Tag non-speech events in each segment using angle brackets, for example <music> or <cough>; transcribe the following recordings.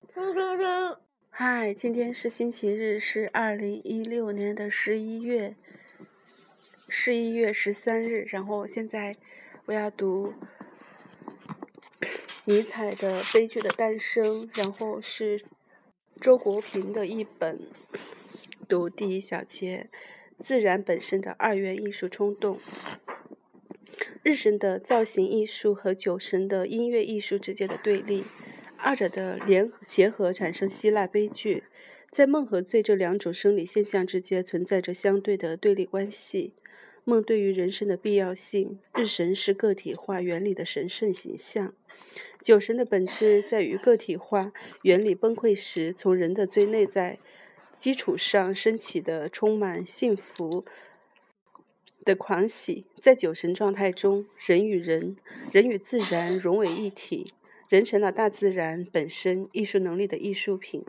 <laughs> 嗨，今天是星期日，是二零一六年的十一月十一月十三日。然后现在我要读尼采的《悲剧的诞生》，然后是周国平的一本，读第一小节：自然本身的二元艺术冲动。日神的造型艺术和酒神的音乐艺术之间的对立。二者的联结合产生希腊悲剧，在梦和醉这两种生理现象之间存在着相对的对立关系。梦对于人生的必要性，日神是个体化原理的神圣形象。酒神的本质在于个体化原理崩溃时，从人的最内在基础上升起的充满幸福的狂喜。在酒神状态中，人与人、人与自然融为一体。人成了大自然本身艺术能力的艺术品。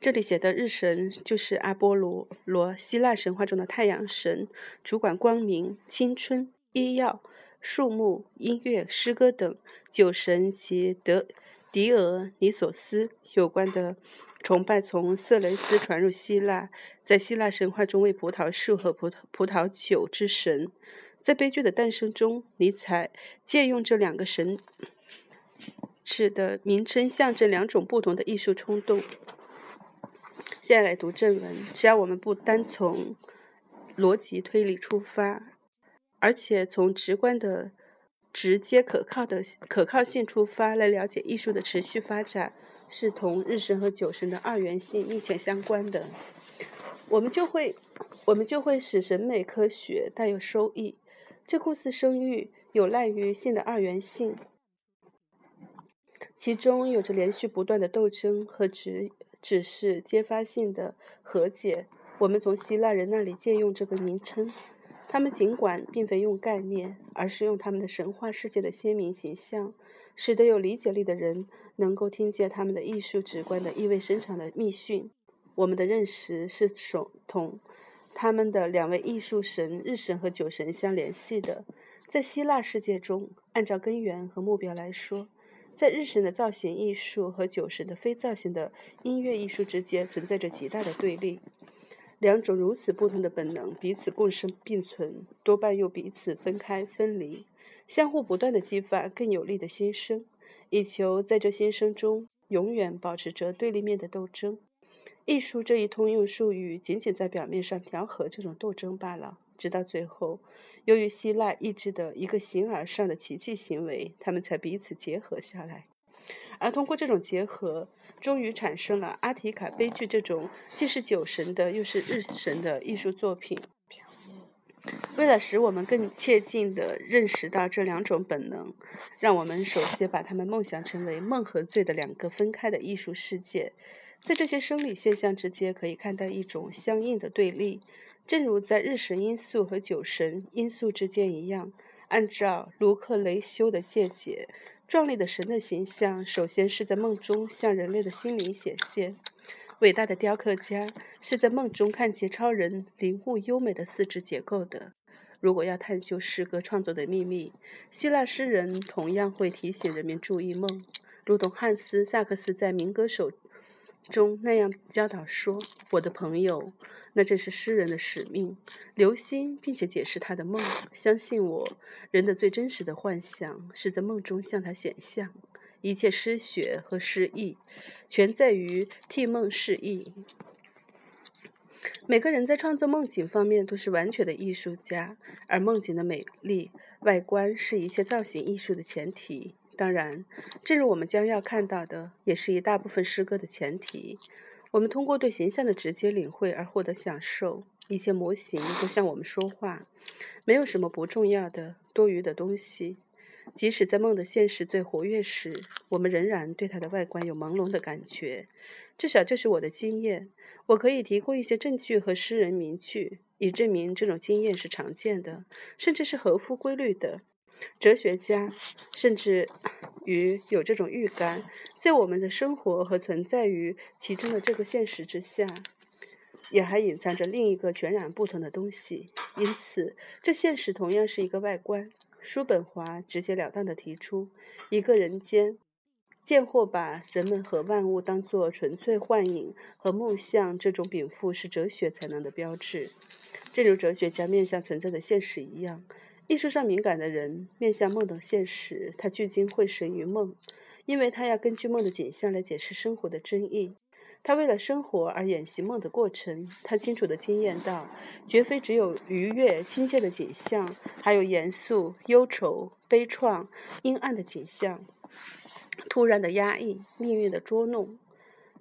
这里写的日神就是阿波罗，罗希腊神话中的太阳神，主管光明、青春、医药、树木、音乐、诗歌等。酒神及德狄俄尼索斯有关的崇拜从色雷斯传入希腊，在希腊神话中为葡萄树和葡萄葡萄酒之神。在悲剧的诞生中，尼采借用这两个神指的名称，象征两种不同的艺术冲动。现在来读正文。只要我们不单从逻辑推理出发，而且从直观的、直接可靠的可靠性出发来了解艺术的持续发展，是同日神和酒神的二元性密切相关的，我们就会我们就会使审美科学带有收益。这酷似生育有赖于性的二元性，其中有着连续不断的斗争和只只是揭发性的和解。我们从希腊人那里借用这个名称，他们尽管并非用概念，而是用他们的神话世界的鲜明形象，使得有理解力的人能够听见他们的艺术直观的意味深长的密讯。我们的认识是手同。他们的两位艺术神日神和酒神相联系的，在希腊世界中，按照根源和目标来说，在日神的造型艺术和酒神的非造型的音乐艺术之间存在着极大的对立。两种如此不同的本能彼此共生并存，多半又彼此分开分离，相互不断的激发更有力的新生，以求在这新生中永远保持着对立面的斗争。艺术这一通用术语，仅仅在表面上调和这种斗争罢了。直到最后，由于希腊意志的一个形而上的奇迹行为，他们才彼此结合下来。而通过这种结合，终于产生了《阿提卡悲剧》这种既是酒神的又是日神的艺术作品。为了使我们更切近地认识到这两种本能，让我们首先把它们梦想成为梦和醉的两个分开的艺术世界。在这些生理现象之间，可以看到一种相应的对立，正如在日神因素和酒神因素之间一样。按照卢克雷修的见解，壮丽的神的形象首先是在梦中向人类的心灵显现。伟大的雕刻家是在梦中看见超人灵物优美的四肢结构的。如果要探究诗歌创作的秘密，希腊诗人同样会提醒人们注意梦，如同汉斯·萨克斯在《民歌手》。中那样教导说：“我的朋友，那正是诗人的使命，留心并且解释他的梦。相信我，人的最真实的幻想是在梦中向他显象。一切诗学和诗意，全在于替梦示意。每个人在创作梦境方面都是完全的艺术家，而梦境的美丽外观是一切造型艺术的前提。”当然，正如我们将要看到的，也是一大部分诗歌的前提。我们通过对形象的直接领会而获得享受。一切模型都向我们说话，没有什么不重要的、多余的东西。即使在梦的现实最活跃时，我们仍然对它的外观有朦胧的感觉。至少这是我的经验。我可以提供一些证据和诗人名句，以证明这种经验是常见的，甚至是合乎规律的。哲学家甚至于有这种预感，在我们的生活和存在于其中的这个现实之下，也还隐藏着另一个全然不同的东西。因此，这现实同样是一个外观。叔本华直截了当地提出，一个人间贱货把人们和万物当作纯粹幻影和梦象，这种禀赋是哲学才能的标志。正如哲学家面向存在的现实一样，艺术上敏感的人面向梦的现实，他聚精会神于梦，因为他要根据梦的景象来解释生活的真意。他为了生活而演习梦的过程，他清楚地经验到，绝非只有愉悦、亲切的景象，还有严肃、忧愁、悲怆、阴暗的景象。突然的压抑，命运的捉弄，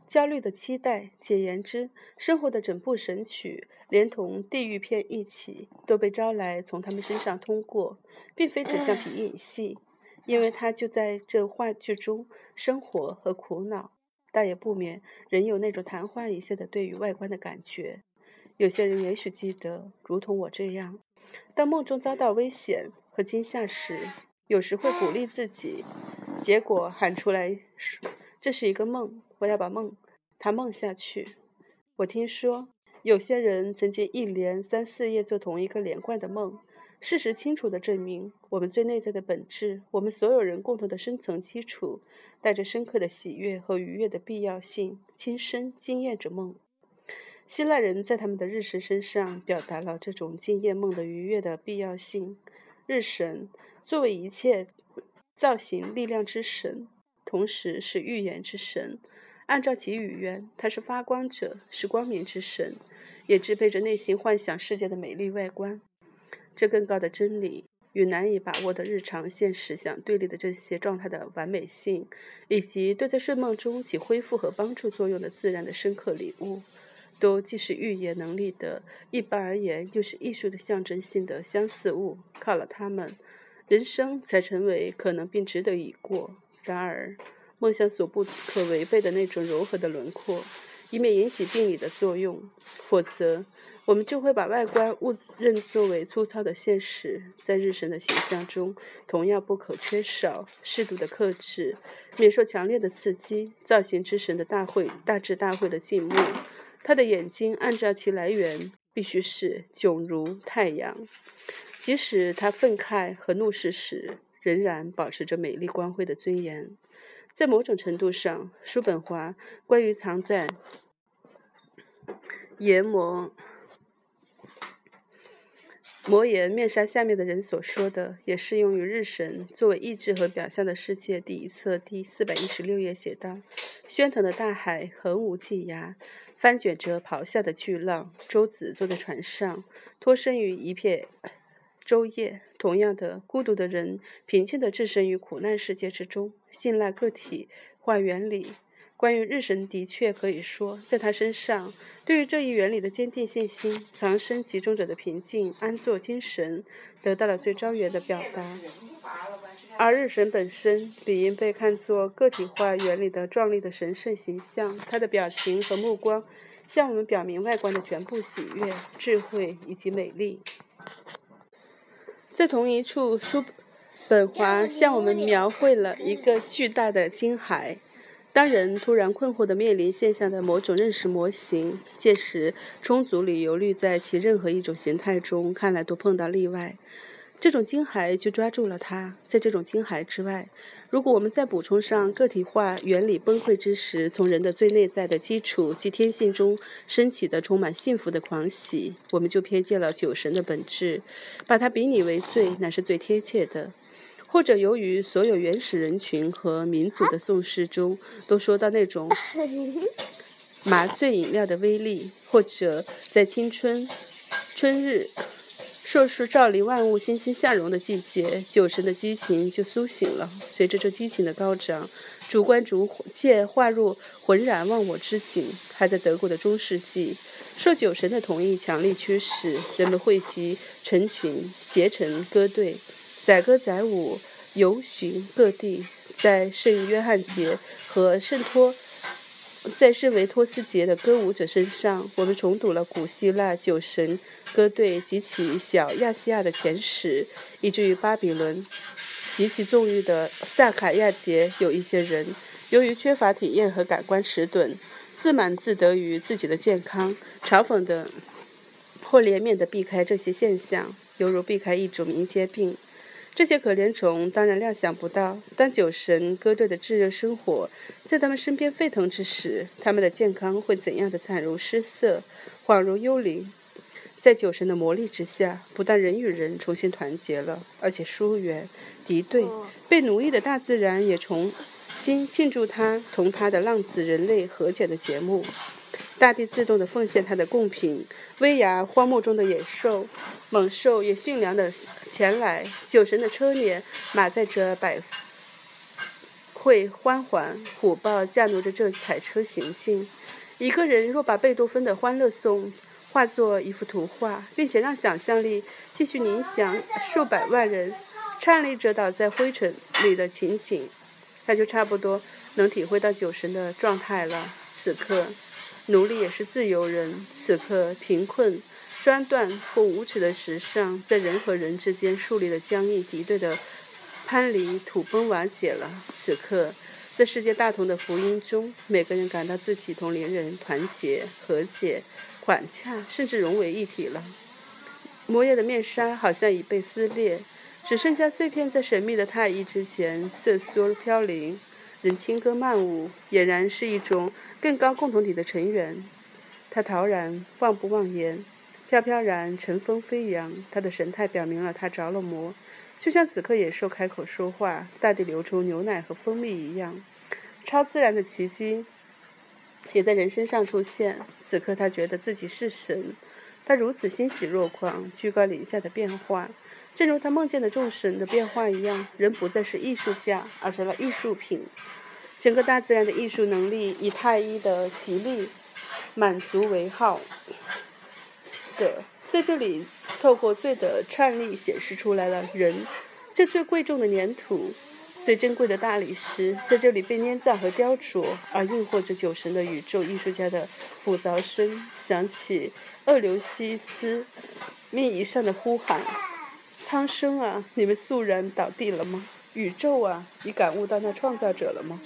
焦虑的期待，简言之，生活的整部神曲，连同地狱片一起，都被招来从他们身上通过，并非指向皮影戏，因为他就在这话剧中生活和苦恼，但也不免仍有那种昙花一现的对于外观的感觉。有些人也许记得，如同我这样，当梦中遭到危险和惊吓时，有时会鼓励自己。结果喊出来，这是一个梦，我要把梦，他梦下去。我听说有些人曾经一连三四夜做同一个连贯的梦。事实清楚地证明，我们最内在的本质，我们所有人共同的深层基础，带着深刻的喜悦和愉悦的必要性，亲身经验着梦。希腊人在他们的日神身上表达了这种经验梦的愉悦的必要性。日神作为一切。造型力量之神，同时是预言之神。按照其语言，他是发光者，是光明之神，也支配着内心幻想世界的美丽外观。这更高的真理与难以把握的日常现实相对立的这些状态的完美性，以及对在睡梦中起恢复和帮助作用的自然的深刻领悟，都既是预言能力的一般而言，又是艺术的象征性的相似物。靠了它们。人生才成为可能并值得一过。然而，梦想所不可违背的那种柔和的轮廓，以免引起病理的作用；否则，我们就会把外观误认作为粗糙的现实。在日神的形象中，同样不可缺少适度的克制，免受强烈的刺激。造型之神的大会，大智大会的静默，他的眼睛按照其来源，必须是炯如太阳。即使他愤慨和怒视时，仍然保持着美丽光辉的尊严。在某种程度上，叔本华关于藏在研磨磨岩面纱下面的人所说的，也适用于日神作为意志和表象的世界。第一册第四百一十六页写道：“喧腾的大海横无际涯，翻卷着咆哮的巨浪。舟子坐在船上，脱身于一片。”昼夜同样的孤独的人，平静地置身于苦难世界之中，信赖个体化原理。关于日神，的确可以说，在他身上，对于这一原理的坚定信心，藏身其中者的平静安坐精神，得到了最昭远的表达。而日神本身，理应被看作个体化原理的壮丽的神圣形象。他的表情和目光，向我们表明外观的全部喜悦、智慧以及美丽。在同一处，书本华向我们描绘了一个巨大的金海。当人突然困惑地面临现象的某种认识模型，届时充足理由率在其任何一种形态中看来都碰到例外。这种惊骇就抓住了它。在这种惊骇之外，如果我们再补充上个体化原理崩溃之时，从人的最内在的基础即天性中升起的充满幸福的狂喜，我们就瞥见了酒神的本质。把它比拟为罪，乃是最贴切的。或者由于所有原始人群和民族的颂诗中都说到那种 <laughs> 麻醉饮料的威力，或者在青春春日。硕树照临万物欣欣向荣的季节，酒神的激情就苏醒了。随着这激情的高涨，主观逐渐化入浑然忘我之境。还在德国的中世纪，受酒神的同意强力驱使，人们汇集成群，结成歌队，载歌载舞，游巡各地。在圣约翰节和圣托。在圣维托斯节的歌舞者身上，我们重读了古希腊酒神歌队及其小亚细亚的前史，以至于巴比伦极其纵欲的萨卡亚节。有一些人由于缺乏体验和感官迟钝，自满自得于自己的健康，嘲讽的或怜悯的避开这些现象，犹如避开一种民间病。这些可怜虫当然料想不到，当酒神歌队的炙热生活在他们身边沸腾之时，他们的健康会怎样的惨如失色，恍如幽灵。在酒神的魔力之下，不但人与人重新团结了，而且疏远、敌对、被奴役的大自然也重新庆祝他同他的浪子人类和解的节目。大地自动地奉献它的贡品，威亚荒漠中的野兽、猛兽也驯良地前来。酒神的车辇马载着百会欢欢，虎豹驾奴着这彩车行进。一个人若把贝多芬的《欢乐颂》化作一幅图画，并且让想象力继续凝想数百万人颤栗着倒在灰尘里的情景，他就差不多能体会到酒神的状态了。此刻。奴隶也是自由人。此刻，贫困、专断或无耻的时尚，在人和人之间树立的僵硬敌对的藩篱土崩瓦解了。此刻，在世界大同的福音中，每个人感到自己同邻人团结、和解、缓洽，甚至融为一体了。摩耶的面纱好像已被撕裂，只剩下碎片在神秘的太医之前瑟缩飘零。人轻歌曼舞，俨然是一种更高共同体的成员。他陶然，忘不忘言，飘飘然，乘风飞扬。他的神态表明了他着了魔，就像此刻野兽开口说话，大地流出牛奶和蜂蜜一样。超自然的奇迹也在人身上出现。此刻他觉得自己是神，他如此欣喜若狂，居高临下的变化。正如他梦见的众神的变化一样，人不再是艺术家，而成了艺术品。整个大自然的艺术能力以太一的体力满足为号的，在这里透过罪的颤栗显示出来了人这最贵重的粘土、最珍贵的大理石，在这里被捏造和雕琢，而映惑着酒神的宇宙艺术家的复杂声响起，厄流西斯面仪上的呼喊。苍生啊，你们肃然倒地了吗？宇宙啊，你感悟到那创造者了吗？